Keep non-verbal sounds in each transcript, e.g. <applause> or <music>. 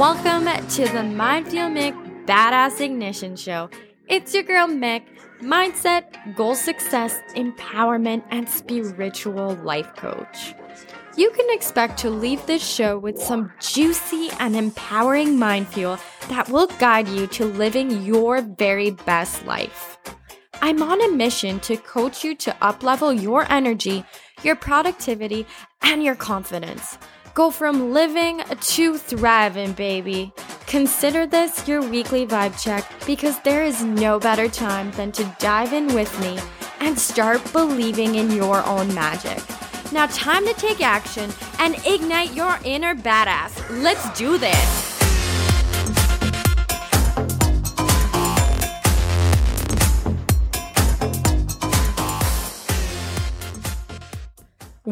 Welcome to the Mindfuel Mick Badass Ignition Show. It's your girl Mick, mindset, goal success, empowerment, and spiritual life coach. You can expect to leave this show with some juicy and empowering mind fuel that will guide you to living your very best life. I'm on a mission to coach you to uplevel your energy, your productivity, and your confidence. Go from living to thriving, baby. Consider this your weekly vibe check because there is no better time than to dive in with me and start believing in your own magic. Now, time to take action and ignite your inner badass. Let's do this.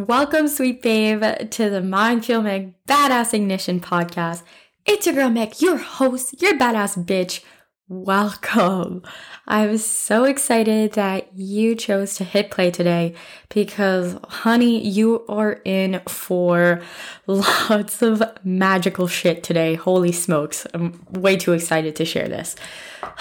Welcome, sweet babe, to the Mind Fuel Meg Badass Ignition podcast. It's your girl Meg, your host, your badass bitch. Welcome. I'm so excited that you chose to hit play today because, honey, you are in for lots of magical shit today. Holy smokes. I'm way too excited to share this.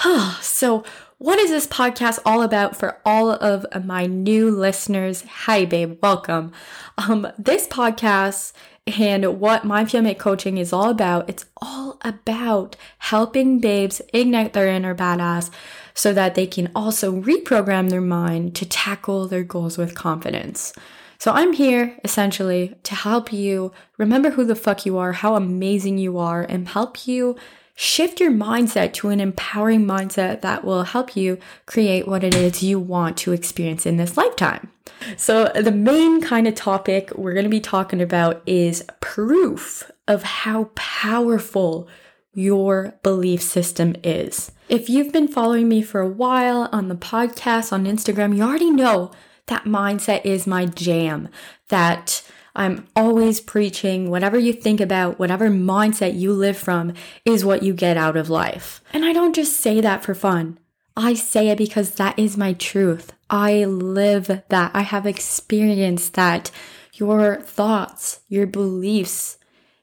<sighs> so, what is this podcast all about for all of my new listeners? Hi, babe, welcome. Um, this podcast and what Mind Fuel Coaching is all about, it's all about helping babes ignite their inner badass so that they can also reprogram their mind to tackle their goals with confidence. So I'm here essentially to help you remember who the fuck you are, how amazing you are, and help you shift your mindset to an empowering mindset that will help you create what it is you want to experience in this lifetime. So, the main kind of topic we're going to be talking about is proof of how powerful your belief system is. If you've been following me for a while on the podcast, on Instagram, you already know that mindset is my jam. That I'm always preaching whatever you think about, whatever mindset you live from is what you get out of life. And I don't just say that for fun. I say it because that is my truth. I live that. I have experienced that. Your thoughts, your beliefs,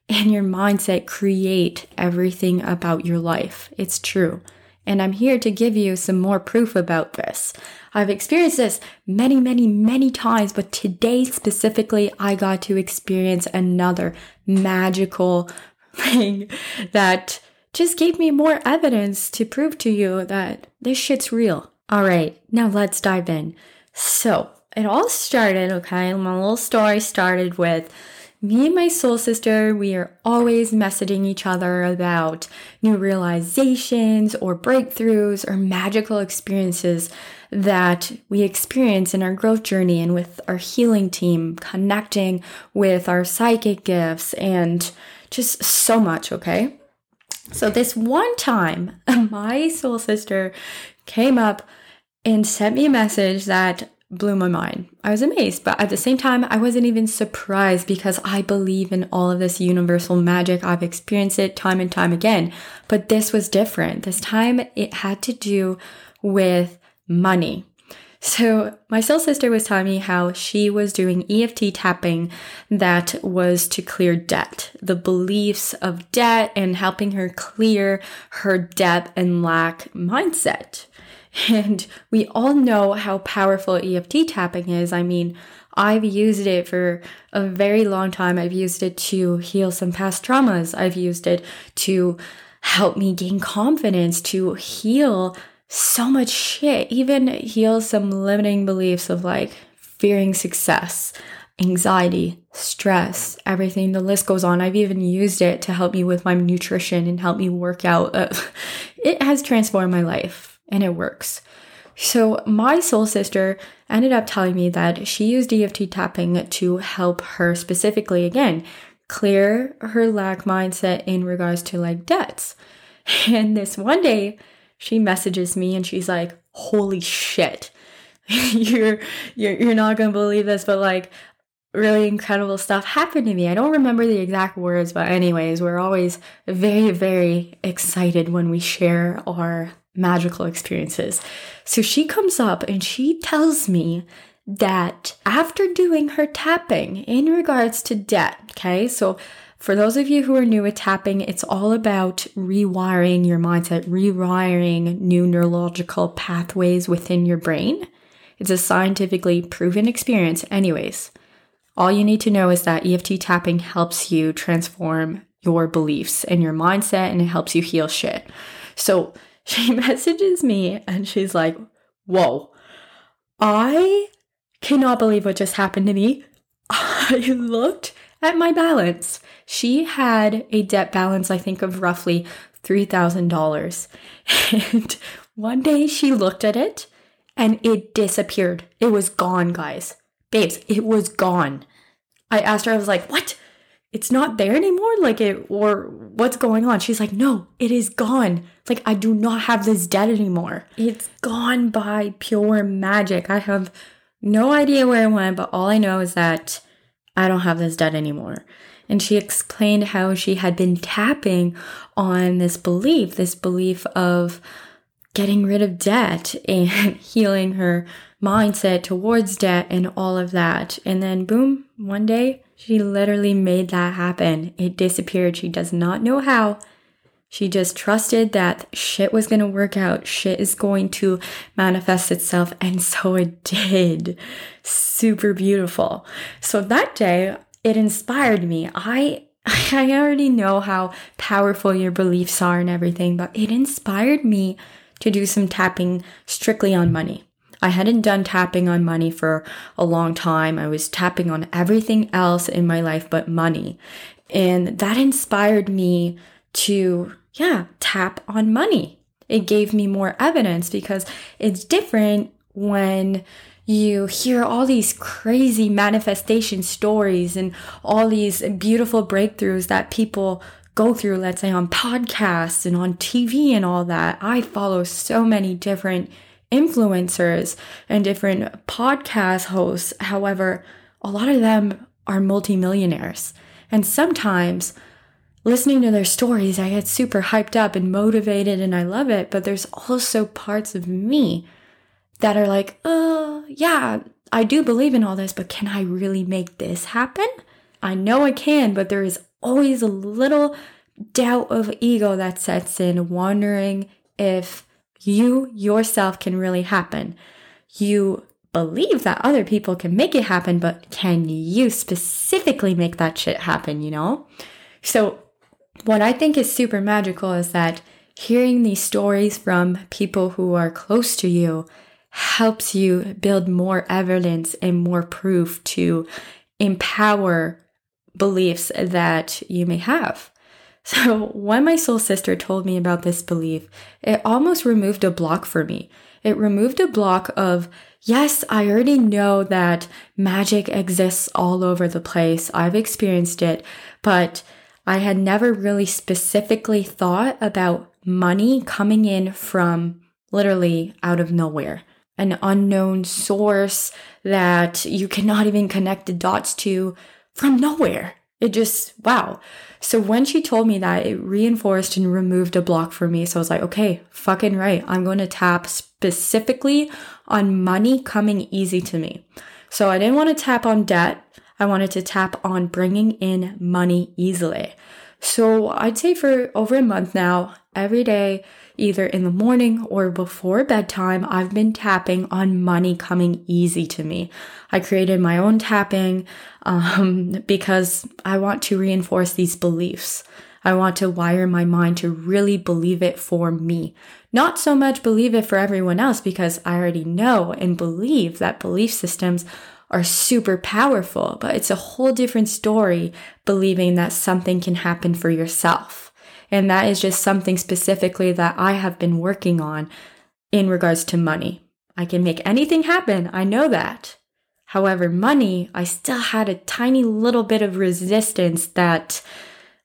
and your mindset create everything about your life. It's true. And I'm here to give you some more proof about this. I've experienced this many, many, many times, but today specifically, I got to experience another magical <laughs> thing that just gave me more evidence to prove to you that this shit's real. All right, now let's dive in. So, it all started, okay? My little story started with me and my soul sister, we are always messaging each other about new realizations or breakthroughs or magical experiences that we experience in our growth journey and with our healing team, connecting with our psychic gifts, and just so much, okay? So, this one time, <laughs> my soul sister came up and sent me a message that blew my mind. I was amazed, but at the same time, I wasn't even surprised because I believe in all of this universal magic. I've experienced it time and time again, but this was different. This time it had to do with money. So, my soul sister was telling me how she was doing EFT tapping that was to clear debt, the beliefs of debt, and helping her clear her debt and lack mindset. And we all know how powerful EFT tapping is. I mean, I've used it for a very long time. I've used it to heal some past traumas. I've used it to help me gain confidence, to heal so much shit, even heal some limiting beliefs of like fearing success, anxiety, stress, everything. The list goes on. I've even used it to help me with my nutrition and help me work out. <laughs> it has transformed my life and it works. So, my soul sister ended up telling me that she used EFT tapping to help her specifically, again, clear her lack mindset in regards to like debts. <laughs> And this one day, she messages me and she's like, "Holy shit. <laughs> you're you're you're not going to believe this, but like really incredible stuff happened to me. I don't remember the exact words, but anyways, we're always very very excited when we share our magical experiences. So she comes up and she tells me that after doing her tapping in regards to debt, okay, so for those of you who are new with tapping, it's all about rewiring your mindset, rewiring new neurological pathways within your brain. It's a scientifically proven experience, anyways. All you need to know is that EFT tapping helps you transform your beliefs and your mindset and it helps you heal shit. So she <laughs> messages me and she's like, Whoa, I cannot believe what just happened to me. <laughs> I looked at my balance. She had a debt balance, I think, of roughly $3,000. <laughs> And one day she looked at it and it disappeared. It was gone, guys. Babes, it was gone. I asked her, I was like, what? It's not there anymore? Like it, or what's going on? She's like, no, it is gone. Like, I do not have this debt anymore. It's gone by pure magic. I have no idea where it went, but all I know is that I don't have this debt anymore. And she explained how she had been tapping on this belief, this belief of getting rid of debt and <laughs> healing her mindset towards debt and all of that. And then, boom, one day she literally made that happen. It disappeared. She does not know how. She just trusted that shit was going to work out. Shit is going to manifest itself. And <laughs> so it did. Super beautiful. So that day, it inspired me. I <laughs> I already know how powerful your beliefs are and everything, but it inspired me to do some tapping strictly on money. I hadn't done tapping on money for a long time. I was tapping on everything else in my life but money. And that inspired me to, yeah, tap on money. It gave me more evidence because it's different when you hear all these crazy manifestation stories and all these beautiful breakthroughs that people go through, let's say on podcasts and on TV and all that. I follow so many different influencers and different podcast hosts. However, a lot of them are multimillionaires. And sometimes listening to their stories, I get super hyped up and motivated and I love it. But there's also parts of me that are like, oh, yeah, I do believe in all this, but can I really make this happen? I know I can, but there is always a little doubt of ego that sets in, wondering if you yourself can really happen. You believe that other people can make it happen, but can you specifically make that shit happen, you know? So, what I think is super magical is that hearing these stories from people who are close to you helps you build more evidence and more proof to empower beliefs that you may have. So, when my soul sister told me about this belief, it almost removed a block for me. It removed a block of, yes, I already know that magic exists all over the place. I've experienced it, but I had never really specifically thought about money coming in from literally out of nowhere. An unknown source that you cannot even connect the dots to from nowhere. It just, wow. So when she told me that, it reinforced and removed a block for me. So I was like, okay, fucking right. I'm going to tap specifically on money coming easy to me. So I didn't want to tap on debt. I wanted to tap on bringing in money easily. So I'd say for over a month now, every day, either in the morning or before bedtime, I've been tapping on money coming easy to me. I created my own tapping um, <laughs> because I want to reinforce these beliefs. I want to wire my mind to really believe it for me. Not so much believe it for everyone else because I already know and believe that belief systems are super powerful, but it's a whole different story believing that something can happen for yourself. And that is just something specifically that I have been working on in regards to money. I can make anything happen. I know that. However, money, I still had a tiny little bit of resistance that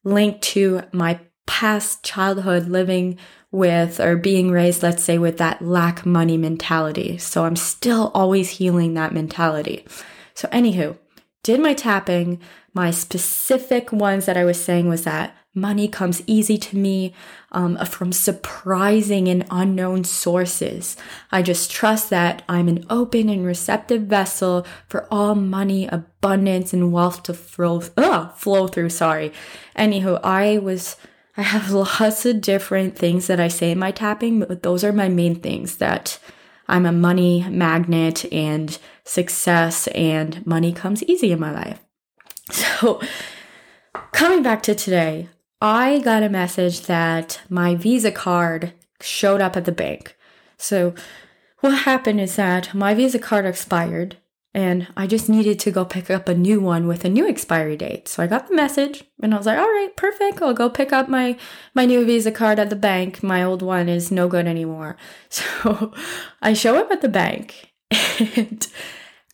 linked to my past childhood living with or being raised, let's say, with that lack money mentality. So I'm still always healing that mentality. So, anywho, did my tapping. My specific ones that I was saying was that money comes easy to me um, from surprising and unknown sources. I just trust that I'm an open and receptive vessel for all money, abundance, and wealth to flow, ugh, flow through. Sorry. Anywho, I was. I have <laughs> lots of different things that I say in my tapping, but those are my main things that I'm a money magnet and success and money comes easy in my life. <laughs> So, coming back to today, I got a message that my Visa card showed up at the bank. So, what happened is that my Visa card expired and I just needed to go pick up a new one with a new expiry date. So I got the message and I was like, "All right, perfect. I'll go pick up my my new Visa card at the bank. My old one is no good anymore." <laughs> So I show up at the bank and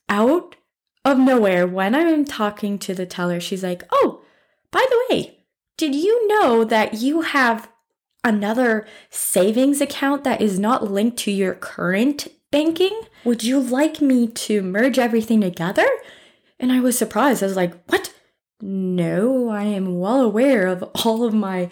out of nowhere when I'm talking to the teller, she's like, "Oh, by the way, did you know that you have another savings account that is not linked to your current banking? Would you like me to merge everything together? And I was surprised. I was like, What? No, I am well aware of all of my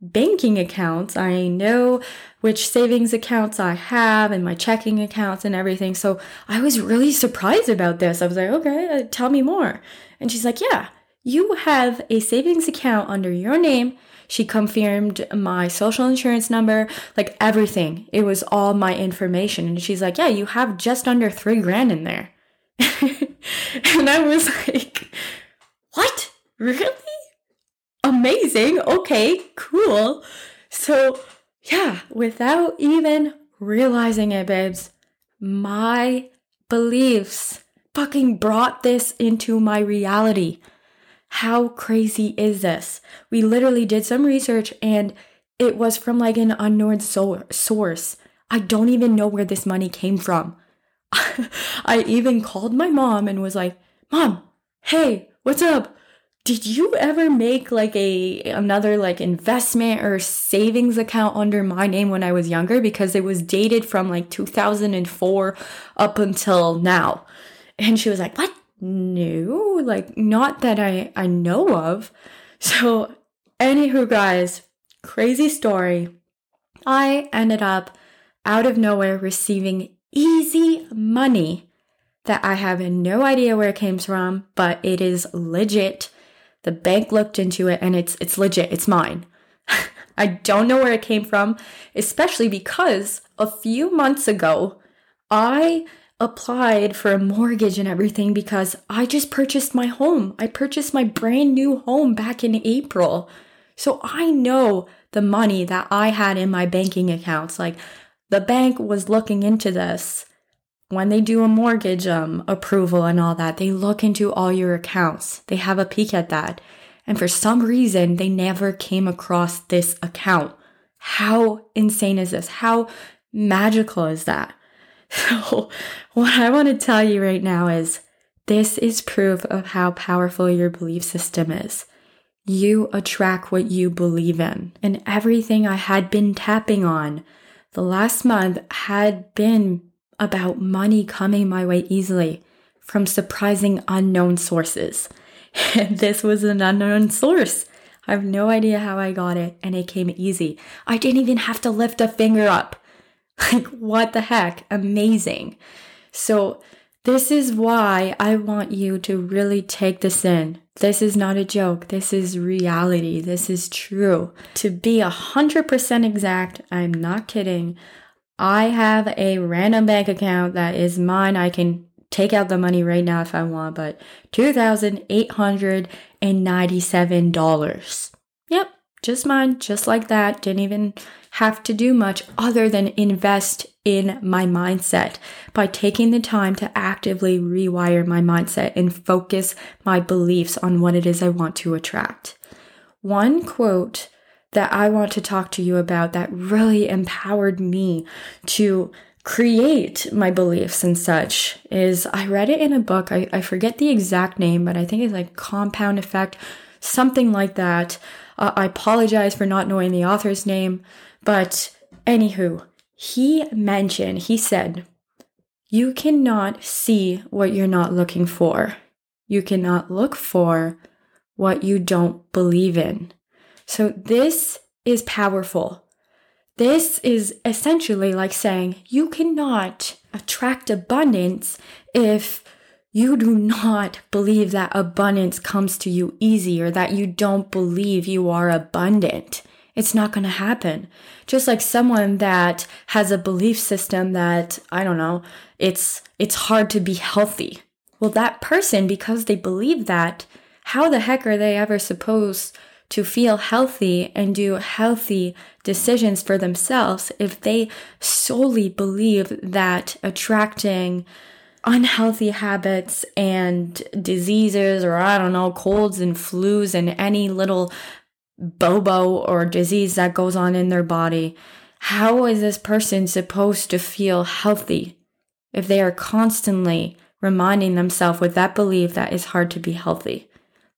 banking accounts. I know which savings accounts I have and my checking accounts and everything. So I was really surprised about this. I was like, okay, uh, tell me more. And she's like, yeah, you have a savings account under your name she confirmed my social insurance number, like everything. It was all my information. And she's like, Yeah, you have just under three grand in there. <laughs> and I was like, What? Really? Amazing. Okay, cool. So, yeah, without even realizing it, babes, my beliefs fucking brought this into my reality. How crazy is this? We literally did some research and it was from like an unknown source. I don't even know where this money came from. <laughs> I even called my mom and was like, "Mom, hey, what's up? Did you ever make like a another like investment or savings account under my name when I was younger because it was dated from like 2004 up until now?" And she was like, "What? No, like not that I I know of. So, anywho, guys, crazy story. I ended up out of nowhere receiving easy money that I have no idea where it came from, but it is legit. The bank looked into it and it's it's legit. It's mine. <laughs> I don't know where it came from, especially because a few months ago I applied for a mortgage and everything because I just purchased my home. I purchased my brand new home back in April. So I know the money that I had in my banking accounts. Like the bank was looking into this. When they do a mortgage um, approval and all that, they look into all your accounts. They have a peek at that. And for some reason, they never came across this account. How insane is this? How magical is that? <laughs> So, what I want to tell you right now is this is proof of how powerful your belief system is. You attract what you believe in. And everything I had been tapping on the last month had been about money coming my way easily from surprising unknown sources. <laughs> And this was an unknown source. I have no idea how I got it, and it came easy. I didn't even have to lift a finger up. <laughs> Like, what the heck? Amazing. So, this is why I want you to really take this in. This is not a joke. This is reality. This is true. To be 100% exact, I'm not kidding. I have a random bank account that is mine. I can take out the money right now if I want, but $2,897. Just mine, just like that. Didn't even have to do much other than invest in my mindset by taking the time to actively rewire my mindset and focus my beliefs on what it is I want to attract. One quote that I want to talk to you about that really empowered me to create my beliefs and such is I read it in a book. I, I forget the exact name, but I think it's like Compound Effect, something like that. Uh, I apologize for not knowing the author's name, but anywho, he mentioned, he said, you cannot see what you're not looking for. You cannot look for what you don't believe in. So, this is powerful. This is essentially like saying you cannot attract abundance if you do not believe that abundance comes to you easy or that you don't believe you are abundant. It's not going to happen. Just like someone that has a belief system that, I don't know, it's, it's hard to be healthy. Well, that person, because they believe that, how the heck are they ever supposed to feel healthy and do healthy decisions for themselves if they solely believe that attracting unhealthy habits and diseases or I don't know, colds and flus and any little bobo or disease that goes on in their body. How is this person supposed to feel healthy if they are constantly reminding themselves with that belief that it's hard to be healthy?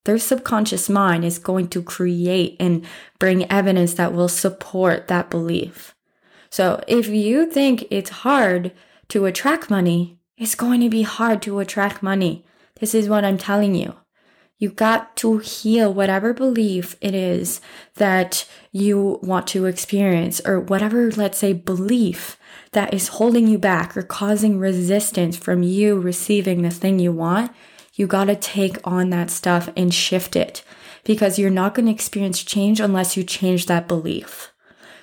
Their subconscious mind is going to create and bring evidence that will support that belief. So if you think it's hard to attract money, it's going to be hard to attract money. This is what I'm telling you. You got to heal whatever belief it is that you want to experience, or whatever, let's say, belief that is holding you back or causing resistance from you receiving the thing you want. You got to take on that stuff and shift it because you're not going to experience change unless you change that belief.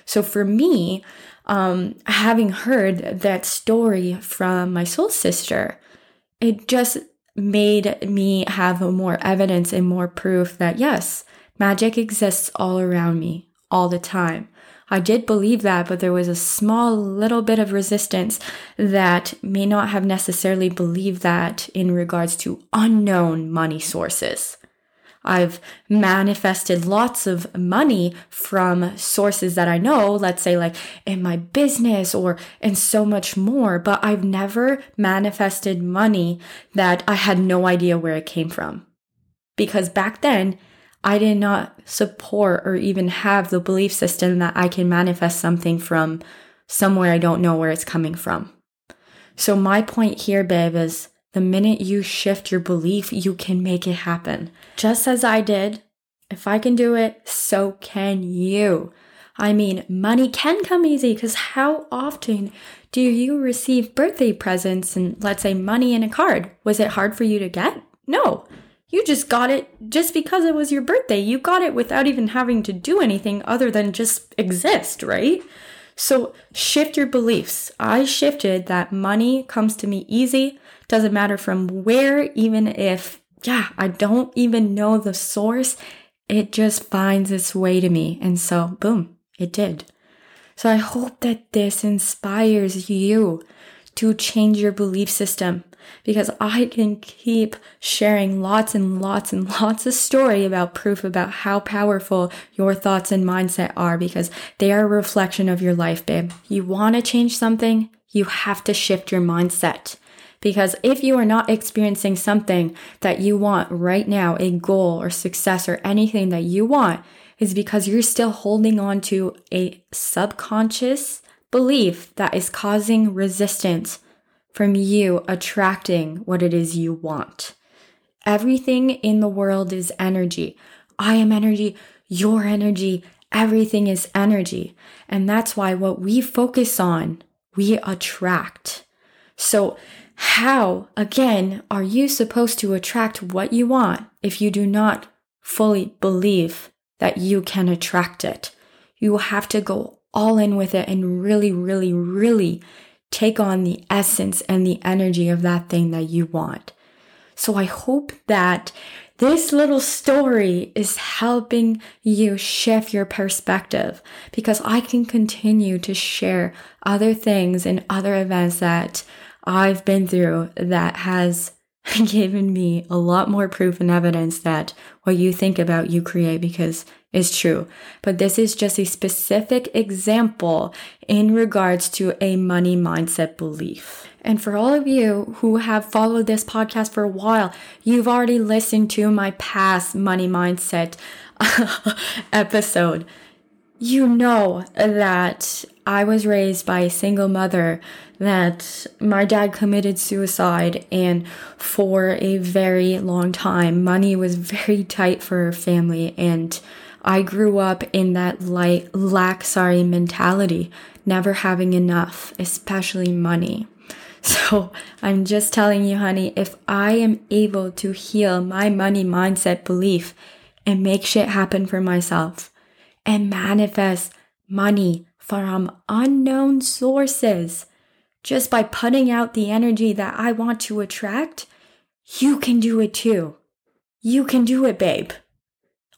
So for me, um, having heard that story from my soul sister, it just made me have more evidence and more proof that yes, magic exists all around me all the time. I did believe that, but there was a small little bit of resistance that may not have necessarily believed that in regards to unknown money sources. I've manifested lots of money from sources that I know, let's say like in my business or and so much more, but I've never manifested money that I had no idea where it came from. Because back then, I did not support or even have the belief system that I can manifest something from somewhere I don't know where it's coming from. So my point here, babe, is the minute you shift your belief, you can make it happen. Just as I did. If I can do it, so can you. I mean, money can come easy because how often do you receive birthday presents and let's say money in a card? Was it hard for you to get? No. You just got it just because it was your birthday. You got it without even having to do anything other than just exist, right? So shift your beliefs. I shifted that money comes to me easy. Doesn't matter from where, even if, yeah, I don't even know the source, it just finds its way to me. And so, boom, it did. So I hope that this inspires you to change your belief system because I can keep sharing lots and lots and <laughs> lots of story about proof about how powerful your thoughts and mindset are because they are a reflection of your life, babe. You want to change something, you have to shift your mindset. Because if you are not experiencing something that you want right now, a goal or success or anything that you want, is because you're still holding on to a subconscious belief that is causing resistance from you attracting what it is you want. Everything in the world is energy. I am energy, your energy, everything is energy. And that's why what we focus on, we attract. So how, again, are you supposed to attract what you want if you do not fully believe that you can attract it? You have to go all in with it and really, really, really take on the essence and the energy of that thing that you want. So I hope that this little story is helping you shift your perspective because I can continue to share other things and other events that I've been through that has <laughs> given me a lot more proof and evidence that what you think about you create because it's true. But this is just a specific example in regards to a money mindset belief. And for all of you who have followed this podcast for a while, you've already listened to my past money mindset <laughs> episode. You know that I was raised by a single mother that my dad committed suicide, and for a very long time, money was very tight for our family. And I grew up in that light, lack, sorry mentality, never having enough, especially money. <laughs> So I'm just telling you, honey, if I am able to heal my money mindset belief and make shit happen for myself and manifest money from unknown sources just by putting out the energy that I want to attract, you can do it too. You can do it, babe.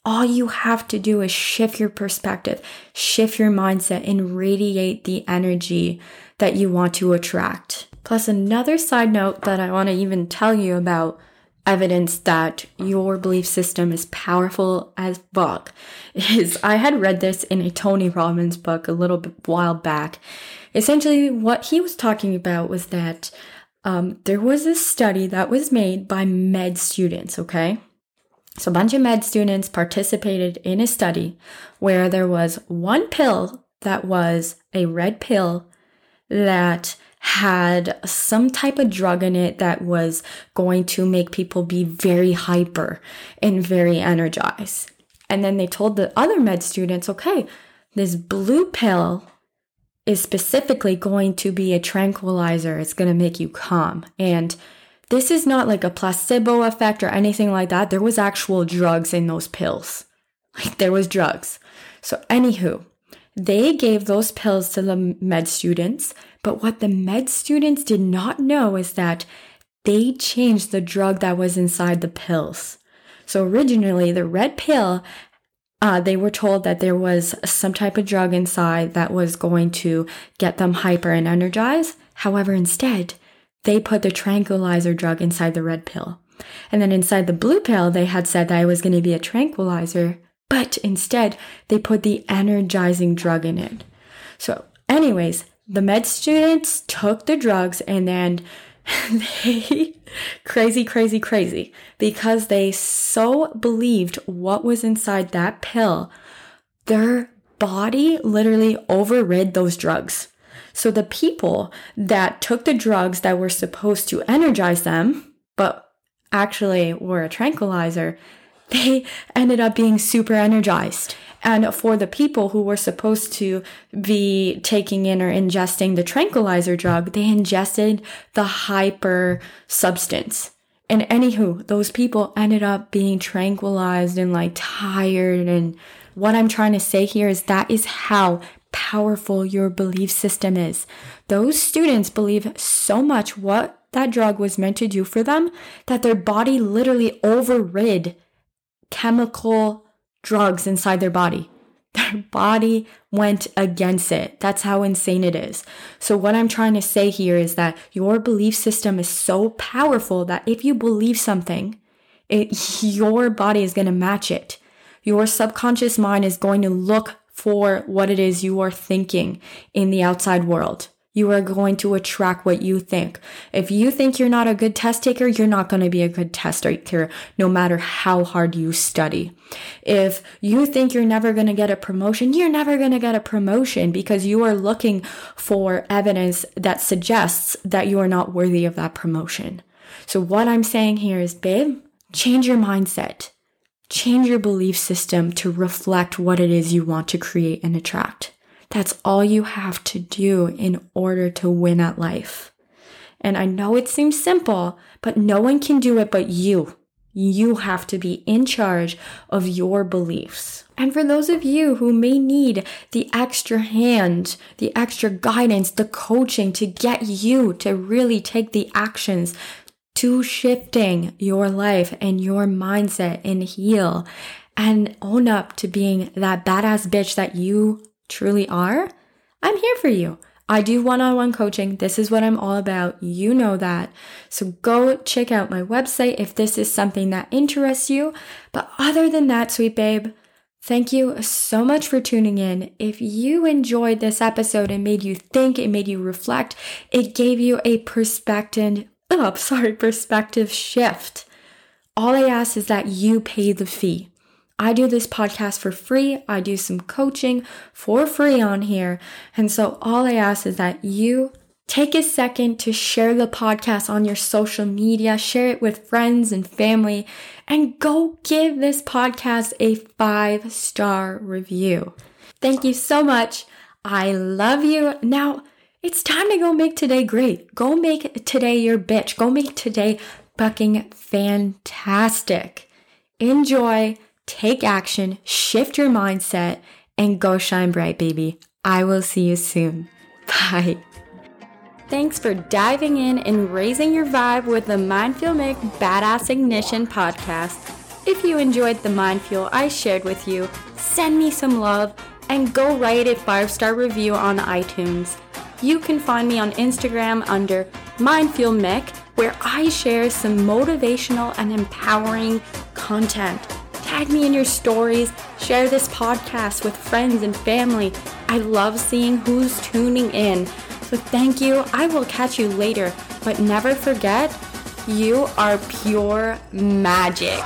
All you have to do is shift your perspective, shift your mindset, and radiate the energy that you want to attract. Plus, another side note that I want to even tell you about evidence that your belief system is powerful as fuck is I had read this in a Tony Robbins book a little bit while back. Essentially, what he was talking about was that um, there was a study that was made by med students, okay? So, a bunch of med students participated in a study where there was one pill that was a red pill that had some type of drug in it that was going to make people be very hyper and very energized. And then they told the other med students, okay, this blue pill is specifically going to be a tranquilizer. It's going to make you calm. And this is not like a placebo effect or anything like that. There was actual drugs in those pills. Like there was drugs. So anywho, they gave those pills to the med students but what the med students did not know is that they changed the drug that was inside the pills. So originally, the red pill, uh, they were told that there was some type of drug inside that was going to get them hyper and energized. However, instead, they put the tranquilizer drug inside the red pill. And then inside the blue pill, they had said that it was going to be a tranquilizer, but instead, they put the energizing drug in it. So, anyways, the med students took the drugs and then <laughs> they crazy, crazy, crazy because they so believed what was inside that pill. Their body literally overrid those drugs. So the people that took the drugs that were supposed to energize them, but actually were a tranquilizer, <laughs> they ended up being super energized. And for the people who were supposed to be taking in or ingesting the tranquilizer drug, they ingested the hyper substance. And anywho, those people ended up being tranquilized and like tired. And what I'm trying to say here is that is how powerful your belief system is. Those students believe so much what that drug was meant to do for them that their body literally overrid chemical drugs inside their body. <laughs> Their body went against it. That's how insane it is. So, what I'm trying to say here is that your belief system is so powerful that if you believe something, it, <laughs> your body is going to match it. Your subconscious mind is going to look for what it is you are thinking in the outside world you are going to attract what you think. If you think you're not a good test taker, you're not going to be a good test taker no matter how hard you study. If you think you're never going to get a promotion, you're never going to get a promotion because you are looking for evidence that suggests that you are not worthy of that promotion. So what I'm saying here is, babe, change your mindset. Change your belief system to reflect what it is you want to create and attract. That's all you have to do in order to win at life. And I know it seems simple, but no one can do it but you. You have to be in charge of your beliefs. And for those of you who may need the extra hand, the extra guidance, the coaching to get you to really take the actions to shifting your life and your mindset and heal and own up to being that badass bitch that you truly are, I'm here for you. I do one on one coaching. This is what I'm all about. You know that. So go check out my website if this is something that interests you. But other than that, sweet babe, thank you so much for tuning in. If you enjoyed this episode and made you think, it made you reflect, it gave you a perspective, <laughs> oh, sorry, perspective shift. All I ask is that you pay the fee. I do this podcast for free. I do some coaching for free on here. And so all I ask is that you take a second to share the podcast on your social media, share it with friends and family, and go give this podcast a five star review. Thank you so much. I love you. Now, it's time to go make today great. Go make today your bitch. Go make today fucking fantastic. Enjoy, take action, shift your mindset, and go shine bright, baby. I will see you soon. <laughs> Bye. Thanks for diving in and raising your vibe with the Mindfuel Mick Badass Ignition podcast. If you enjoyed the Mind Fuel I shared with you, send me some love and go write a five star review on iTunes. You can find me on Instagram under Mindfuel Mick, where I share some motivational and empowering content. Tag me in your stories, share this podcast with friends and family. I love seeing who's tuning in. So thank you. I will catch you later, but never forget, you are pure magic.